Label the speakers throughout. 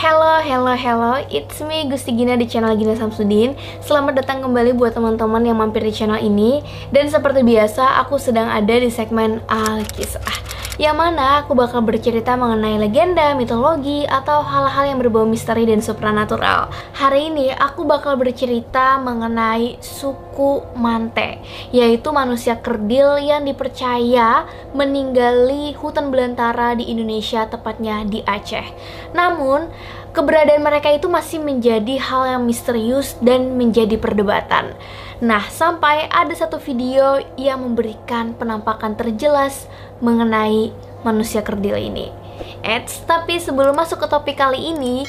Speaker 1: Hello, hello, hello, it's me Gusti Gina di channel Gina Samsudin. Selamat datang kembali buat teman-teman yang mampir di channel ini. Dan seperti biasa, aku sedang ada di segmen Alkisah yang mana aku bakal bercerita mengenai legenda, mitologi, atau hal-hal yang berbau misteri dan supranatural. Hari ini aku bakal bercerita mengenai suku Mante, yaitu manusia kerdil yang dipercaya meninggali hutan belantara di Indonesia, tepatnya di Aceh. Namun, keberadaan mereka itu masih menjadi hal yang misterius dan menjadi perdebatan. Nah, sampai ada satu video yang memberikan penampakan terjelas mengenai manusia kerdil ini. Eits, tapi sebelum masuk ke topik kali ini,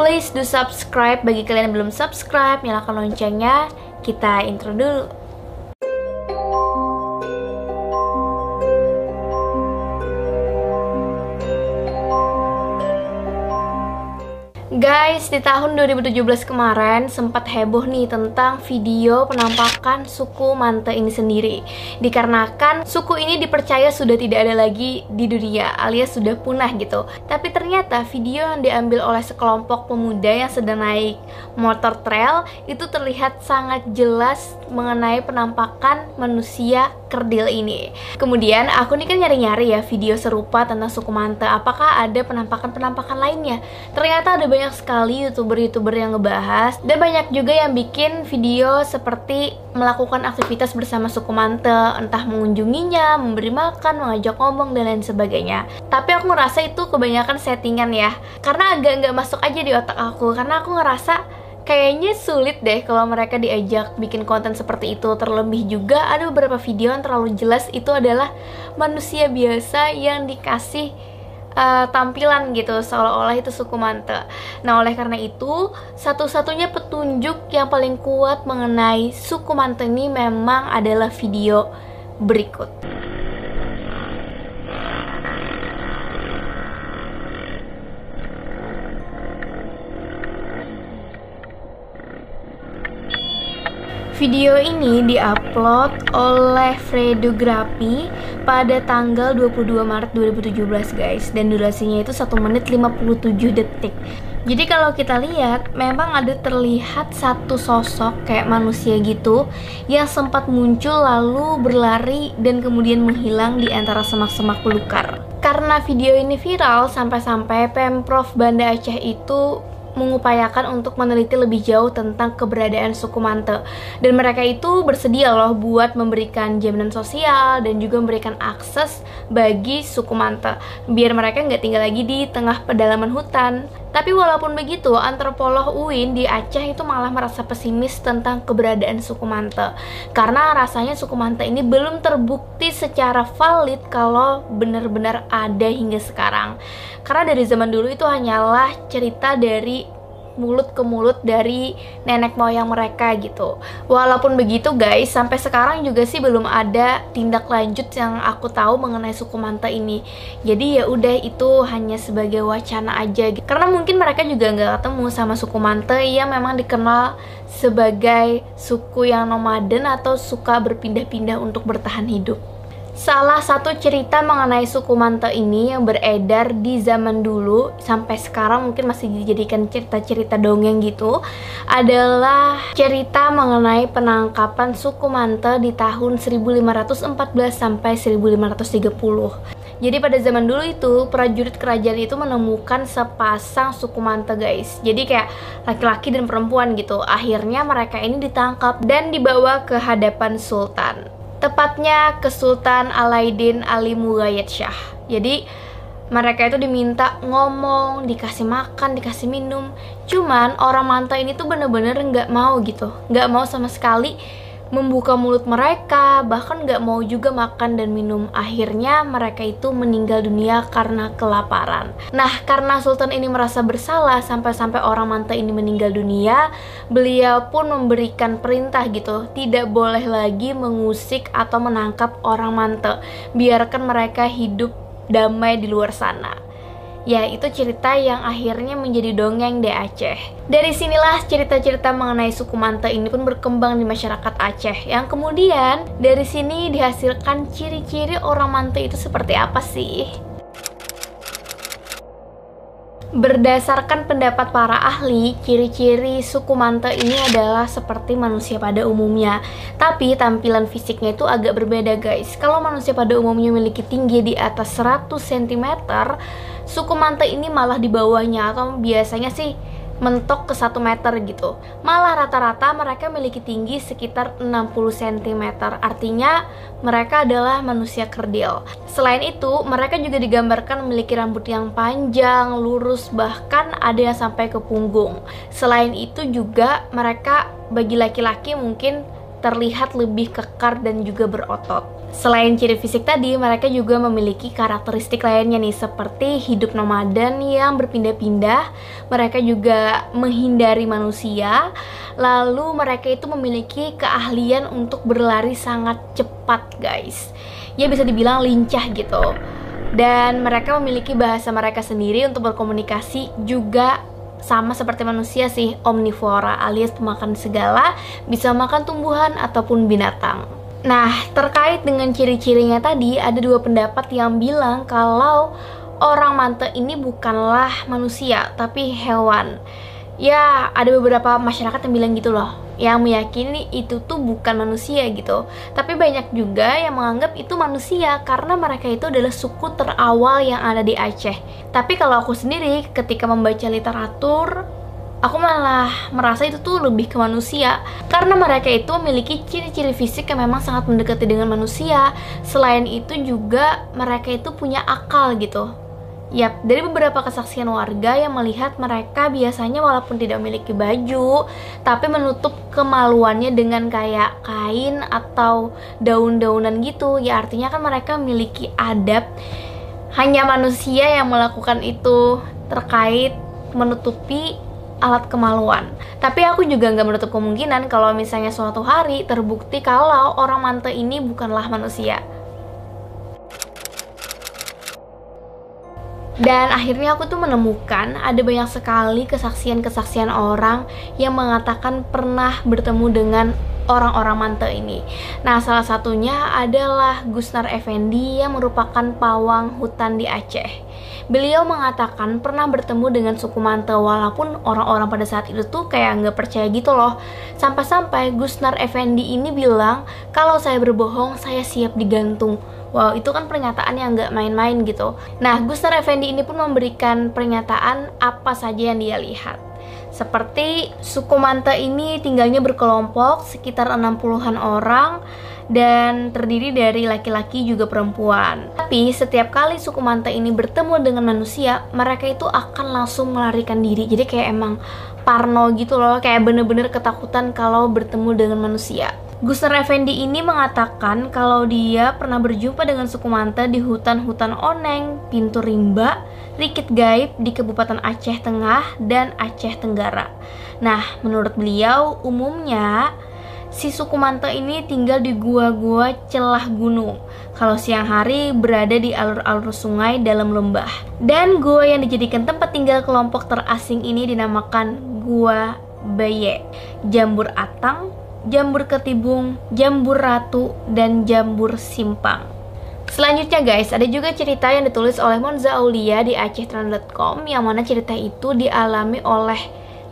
Speaker 1: please do subscribe bagi kalian yang belum subscribe, nyalakan loncengnya. Kita intro dulu. Guys, di tahun 2017 kemarin sempat heboh nih tentang video penampakan suku Mante ini sendiri. Dikarenakan suku ini dipercaya sudah tidak ada lagi di dunia alias sudah punah gitu. Tapi ternyata video yang diambil oleh sekelompok pemuda yang sedang naik motor trail Itu terlihat sangat jelas mengenai penampakan manusia kerdil ini. Kemudian aku nih kan nyari-nyari ya video serupa tentang suku Mante. Apakah ada penampakan-penampakan lainnya? Ternyata ada banyak sekali youtuber-youtuber yang ngebahas dan banyak juga yang bikin video seperti melakukan aktivitas bersama suku Mante, entah mengunjunginya, memberi makan, mengajak ngomong dan lain sebagainya. Tapi aku ngerasa itu kebanyakan settingan ya, karena agak nggak masuk aja di otak aku, karena aku ngerasa kayaknya sulit deh kalau mereka diajak bikin konten seperti itu terlebih juga ada beberapa video yang terlalu jelas itu adalah manusia biasa yang dikasih uh, tampilan gitu seolah-olah itu suku Mante. Nah, oleh karena itu, satu-satunya petunjuk yang paling kuat mengenai suku Mante ini memang adalah video berikut. Video ini diupload oleh Fredografi pada tanggal 22 Maret 2017 guys. Dan durasinya itu 1 menit 57 detik. Jadi kalau kita lihat memang ada terlihat satu sosok kayak manusia gitu yang sempat muncul lalu berlari dan kemudian menghilang di antara semak-semak belukar. Karena video ini viral sampai-sampai Pemprov Banda Aceh itu mengupayakan untuk meneliti lebih jauh tentang keberadaan suku Mante. Dan mereka itu bersedia loh buat memberikan jaminan sosial dan juga memberikan akses bagi suku Mante. Biar mereka nggak tinggal lagi di tengah pedalaman hutan tapi walaupun begitu, antropolog UIN di Aceh itu malah merasa pesimis tentang keberadaan suku Mante karena rasanya suku Mante ini belum terbukti secara valid kalau benar-benar ada hingga sekarang. Karena dari zaman dulu itu hanyalah cerita dari mulut ke mulut dari nenek moyang mereka gitu. Walaupun begitu guys, sampai sekarang juga sih belum ada tindak lanjut yang aku tahu mengenai suku Manta ini. Jadi ya udah itu hanya sebagai wacana aja gitu. Karena mungkin mereka juga nggak ketemu sama suku Manta yang memang dikenal sebagai suku yang nomaden atau suka berpindah-pindah untuk bertahan hidup. Salah satu cerita mengenai suku Manta ini yang beredar di zaman dulu sampai sekarang mungkin masih dijadikan cerita-cerita dongeng gitu adalah cerita mengenai penangkapan suku Manta di tahun 1514 sampai 1530. Jadi pada zaman dulu itu prajurit kerajaan itu menemukan sepasang suku manta guys. Jadi kayak laki-laki dan perempuan gitu. Akhirnya mereka ini ditangkap dan dibawa ke hadapan sultan tepatnya ke Sultan Alaidin Ali Mughayat Shah. Jadi mereka itu diminta ngomong, dikasih makan, dikasih minum. Cuman orang manta ini tuh bener-bener nggak mau gitu, nggak mau sama sekali membuka mulut mereka, bahkan nggak mau juga makan dan minum. Akhirnya mereka itu meninggal dunia karena kelaparan. Nah, karena Sultan ini merasa bersalah sampai-sampai orang Manta ini meninggal dunia, beliau pun memberikan perintah gitu, tidak boleh lagi mengusik atau menangkap orang Manta. Biarkan mereka hidup damai di luar sana. Ya, itu cerita yang akhirnya menjadi dongeng di Aceh. Dari sinilah cerita-cerita mengenai suku Manta ini pun berkembang di masyarakat Aceh. Yang kemudian dari sini dihasilkan ciri-ciri orang Manta itu seperti apa sih? Berdasarkan pendapat para ahli, ciri-ciri suku Mante ini adalah seperti manusia pada umumnya. Tapi tampilan fisiknya itu agak berbeda guys. Kalau manusia pada umumnya memiliki tinggi di atas 100 cm, suku Mante ini malah di bawahnya atau biasanya sih mentok ke 1 meter gitu. Malah rata-rata mereka memiliki tinggi sekitar 60 cm artinya mereka adalah manusia kerdil. Selain itu mereka juga digambarkan memiliki rambut yang panjang, lurus bahkan ada yang sampai ke punggung. Selain itu juga mereka bagi laki-laki mungkin terlihat lebih kekar dan juga berotot Selain ciri fisik tadi, mereka juga memiliki karakteristik lainnya nih seperti hidup nomaden yang berpindah-pindah. Mereka juga menghindari manusia. Lalu mereka itu memiliki keahlian untuk berlari sangat cepat, guys. Ya bisa dibilang lincah gitu. Dan mereka memiliki bahasa mereka sendiri untuk berkomunikasi juga sama seperti manusia sih, omnivora alias pemakan segala, bisa makan tumbuhan ataupun binatang. Nah, terkait dengan ciri-cirinya tadi, ada dua pendapat yang bilang kalau orang mante ini bukanlah manusia, tapi hewan. Ya, ada beberapa masyarakat yang bilang gitu loh, yang meyakini itu tuh bukan manusia gitu. Tapi banyak juga yang menganggap itu manusia karena mereka itu adalah suku terawal yang ada di Aceh. Tapi kalau aku sendiri ketika membaca literatur aku malah merasa itu tuh lebih ke manusia karena mereka itu memiliki ciri-ciri fisik yang memang sangat mendekati dengan manusia selain itu juga mereka itu punya akal gitu Yap, dari beberapa kesaksian warga yang melihat mereka biasanya walaupun tidak memiliki baju, tapi menutup kemaluannya dengan kayak kain atau daun-daunan gitu. Ya artinya kan mereka memiliki adab. Hanya manusia yang melakukan itu terkait menutupi alat kemaluan. Tapi aku juga nggak menutup kemungkinan kalau misalnya suatu hari terbukti kalau orang mante ini bukanlah manusia. Dan akhirnya aku tuh menemukan ada banyak sekali kesaksian-kesaksian orang yang mengatakan pernah bertemu dengan orang-orang mante ini. Nah, salah satunya adalah Gusnar Effendi yang merupakan pawang hutan di Aceh. Beliau mengatakan pernah bertemu dengan suku Mante walaupun orang-orang pada saat itu tuh kayak nggak percaya gitu loh. Sampai-sampai Gusnar Effendi ini bilang kalau saya berbohong saya siap digantung. Wow, itu kan pernyataan yang nggak main-main gitu. Nah, Gusnar Effendi ini pun memberikan pernyataan apa saja yang dia lihat. Seperti suku Mante ini tinggalnya berkelompok sekitar 60-an orang dan terdiri dari laki-laki juga perempuan. Tapi setiap kali suku Manta ini bertemu dengan manusia, mereka itu akan langsung melarikan diri. Jadi kayak emang parno gitu loh, kayak bener-bener ketakutan kalau bertemu dengan manusia. Gusner Effendi ini mengatakan kalau dia pernah berjumpa dengan suku Manta di hutan-hutan Oneng, Pintu Rimba, Rikit Gaib di Kabupaten Aceh Tengah dan Aceh Tenggara. Nah, menurut beliau umumnya si suku Manta ini tinggal di gua-gua celah gunung. Kalau siang hari berada di alur-alur sungai dalam lembah. Dan gua yang dijadikan tempat tinggal kelompok terasing ini dinamakan Gua Baye, Jambur Atang, Jambur Ketibung, Jambur Ratu, dan Jambur Simpang. Selanjutnya guys, ada juga cerita yang ditulis oleh Monza Aulia di acehtrend.com yang mana cerita itu dialami oleh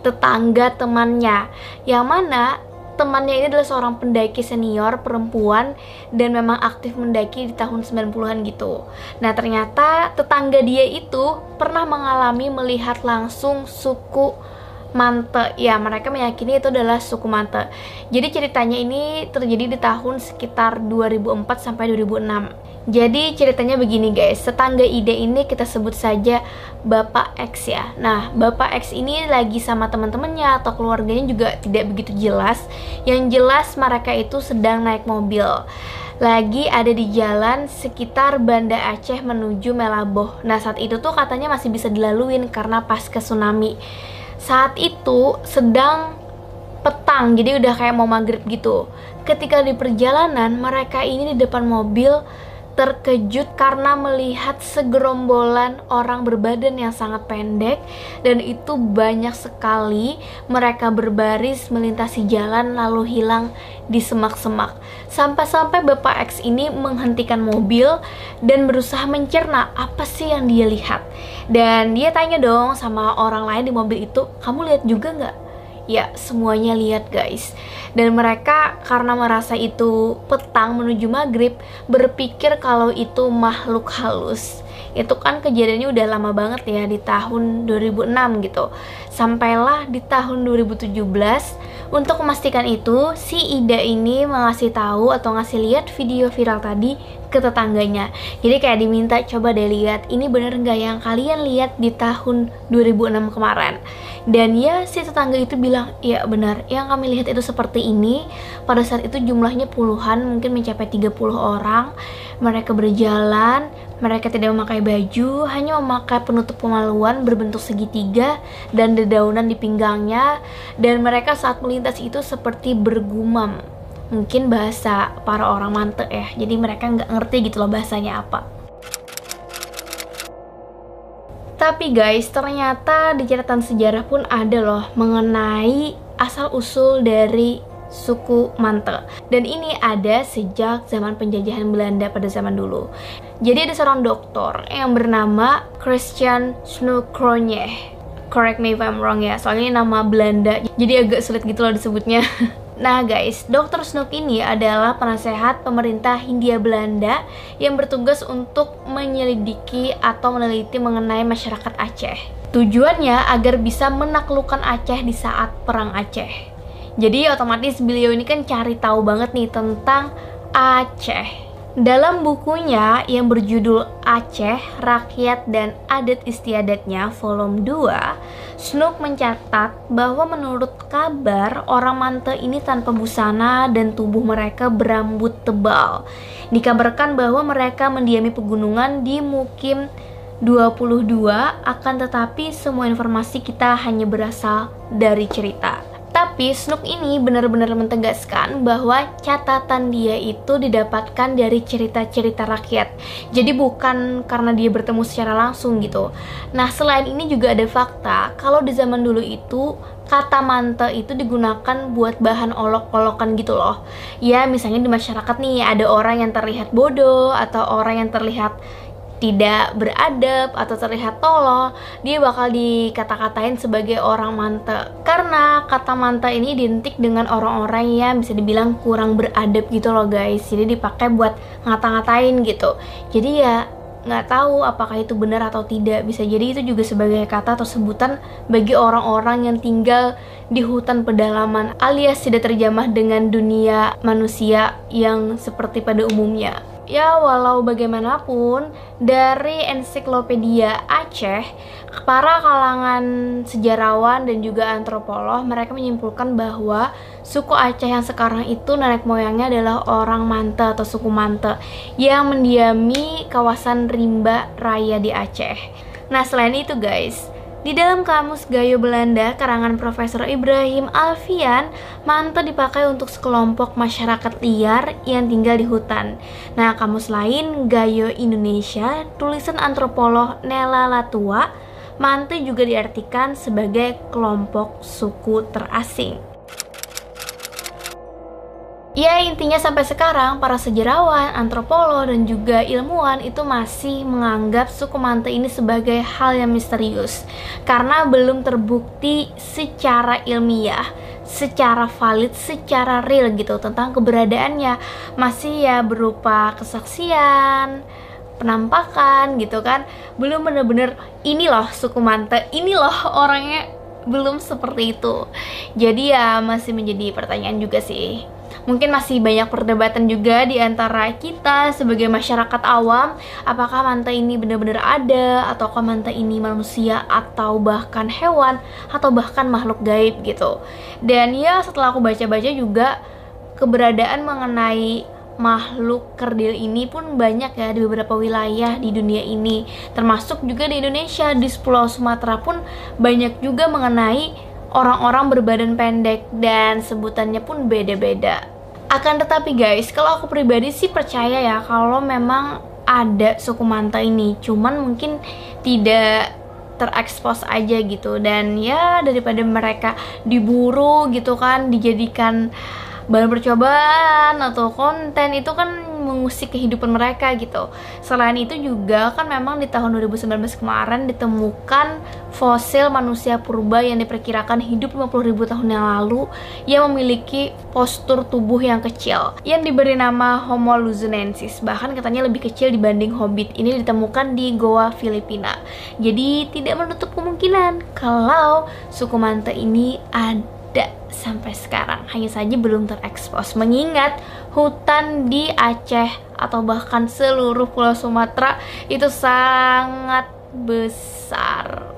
Speaker 1: tetangga temannya yang mana temannya ini adalah seorang pendaki senior perempuan dan memang aktif mendaki di tahun 90-an gitu. Nah, ternyata tetangga dia itu pernah mengalami melihat langsung suku Mante. Ya, mereka meyakini itu adalah suku Mante. Jadi ceritanya ini terjadi di tahun sekitar 2004 sampai 2006. Jadi ceritanya begini guys, tetangga ide ini kita sebut saja Bapak X ya. Nah, Bapak X ini lagi sama teman-temannya atau keluarganya juga tidak begitu jelas. Yang jelas mereka itu sedang naik mobil. Lagi ada di jalan sekitar Banda Aceh menuju Melaboh. Nah, saat itu tuh katanya masih bisa dilaluin karena pas ke tsunami. Saat itu sedang petang, jadi udah kayak mau maghrib gitu. Ketika di perjalanan, mereka ini di depan mobil terkejut karena melihat segerombolan orang berbadan yang sangat pendek dan itu banyak sekali mereka berbaris melintasi jalan lalu hilang di semak-semak. Sampai-sampai Bapak X ini menghentikan mobil dan berusaha mencerna apa sih yang dia lihat. Dan dia tanya dong sama orang lain di mobil itu, "Kamu lihat juga nggak?" Ya, semuanya lihat guys. Dan mereka karena merasa itu petang menuju maghrib, berpikir kalau itu makhluk halus. Itu kan kejadiannya udah lama banget ya di tahun 2006 gitu. Sampailah di tahun 2017, untuk memastikan itu, si Ida ini mengasih tahu atau ngasih lihat video viral tadi ke tetangganya. Jadi kayak diminta coba deh lihat ini bener nggak yang kalian lihat di tahun 2006 kemarin. Dan ya si tetangga itu bilang ya benar yang kami lihat itu seperti ini. Pada saat itu jumlahnya puluhan mungkin mencapai 30 orang. Mereka berjalan, mereka tidak memakai baju, hanya memakai penutup pemaluan berbentuk segitiga dan dedaunan di pinggangnya. Dan mereka saat melintas itu seperti bergumam. Mungkin bahasa para orang mante ya jadi mereka nggak ngerti gitu loh bahasanya apa. Tapi guys ternyata di catatan sejarah pun ada loh mengenai asal usul dari suku Mante dan ini ada sejak zaman penjajahan Belanda pada zaman dulu jadi ada seorang dokter yang bernama Christian Snoekronje correct me if I'm wrong ya soalnya ini nama Belanda jadi agak sulit gitu loh disebutnya Nah guys, Dr. Snook ini adalah penasehat pemerintah Hindia Belanda yang bertugas untuk menyelidiki atau meneliti mengenai masyarakat Aceh. Tujuannya agar bisa menaklukkan Aceh di saat Perang Aceh. Jadi otomatis beliau ini kan cari tahu banget nih tentang Aceh. Dalam bukunya yang berjudul Aceh, Rakyat dan Adat Istiadatnya volume 2, Snook mencatat bahwa menurut kabar orang Mante ini tanpa busana dan tubuh mereka berambut tebal. Dikabarkan bahwa mereka mendiami pegunungan di Mukim 22 akan tetapi semua informasi kita hanya berasal dari cerita. Tapi Snook ini benar-benar mentegaskan bahwa catatan dia itu didapatkan dari cerita-cerita rakyat. Jadi bukan karena dia bertemu secara langsung gitu. Nah, selain ini juga ada fakta kalau di zaman dulu itu kata mante itu digunakan buat bahan olok-olokan gitu loh. Ya, misalnya di masyarakat nih ada orang yang terlihat bodoh atau orang yang terlihat tidak beradab atau terlihat tolol, dia bakal dikata-katain sebagai orang mante. Karena kata mante ini identik dengan orang-orang yang bisa dibilang kurang beradab gitu loh guys. Jadi dipakai buat ngata-ngatain gitu. Jadi ya nggak tahu apakah itu benar atau tidak bisa jadi itu juga sebagai kata atau sebutan bagi orang-orang yang tinggal di hutan pedalaman alias tidak terjamah dengan dunia manusia yang seperti pada umumnya ya walau bagaimanapun dari ensiklopedia Aceh para kalangan sejarawan dan juga antropolog mereka menyimpulkan bahwa suku Aceh yang sekarang itu nenek moyangnya adalah orang Mante atau suku Mante yang mendiami kawasan Rimba Raya di Aceh. Nah, selain itu guys, di dalam kamus Gayo Belanda karangan Profesor Ibrahim Alfian, manto dipakai untuk sekelompok masyarakat liar yang tinggal di hutan. Nah, kamus lain Gayo Indonesia, tulisan antropolog Nela Latua, manto juga diartikan sebagai kelompok suku terasing. Ya intinya sampai sekarang para sejarawan, antropolog, dan juga ilmuwan itu masih menganggap suku Mante ini sebagai hal yang misterius. Karena belum terbukti secara ilmiah, secara valid, secara real gitu tentang keberadaannya. Masih ya berupa kesaksian, penampakan gitu kan. Belum bener-bener ini loh suku Mante, ini loh orangnya. Belum seperti itu. Jadi ya masih menjadi pertanyaan juga sih mungkin masih banyak perdebatan juga di antara kita sebagai masyarakat awam. Apakah manta ini benar-benar ada ataukah manta ini manusia atau bahkan hewan atau bahkan makhluk gaib gitu. Dan ya setelah aku baca-baca juga keberadaan mengenai makhluk kerdil ini pun banyak ya di beberapa wilayah di dunia ini. Termasuk juga di Indonesia. Di Pulau Sumatera pun banyak juga mengenai orang-orang berbadan pendek dan sebutannya pun beda-beda akan tetapi guys, kalau aku pribadi sih percaya ya kalau memang ada suku Manta ini. Cuman mungkin tidak terekspos aja gitu. Dan ya daripada mereka diburu gitu kan dijadikan bahan percobaan atau konten itu kan mengusik kehidupan mereka gitu. Selain itu juga kan memang di tahun 2019 kemarin ditemukan fosil manusia purba yang diperkirakan hidup 50 ribu tahun yang lalu yang memiliki postur tubuh yang kecil yang diberi nama Homo luzonensis bahkan katanya lebih kecil dibanding hobbit ini ditemukan di Goa Filipina jadi tidak menutup kemungkinan kalau suku Manta ini ada ada sampai sekarang. Hanya saja belum terekspos. Mengingat hutan di Aceh atau bahkan seluruh pulau Sumatera itu sangat besar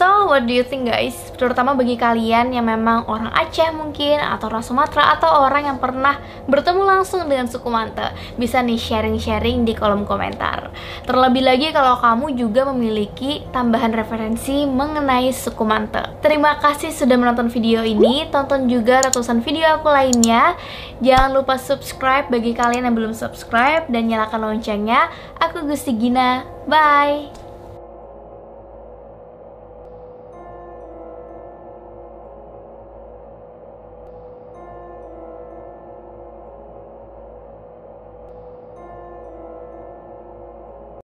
Speaker 1: So, what do you think guys? Terutama bagi kalian yang memang orang Aceh mungkin, atau orang Sumatera, atau orang yang pernah bertemu langsung dengan suku Mante Bisa nih sharing-sharing di kolom komentar. Terlebih lagi kalau kamu juga memiliki tambahan referensi mengenai suku Mante. Terima kasih sudah menonton video ini. Tonton juga ratusan video aku lainnya. Jangan lupa subscribe bagi kalian yang belum subscribe Dan nyalakan loncengnya. Aku Gusti Gina, bye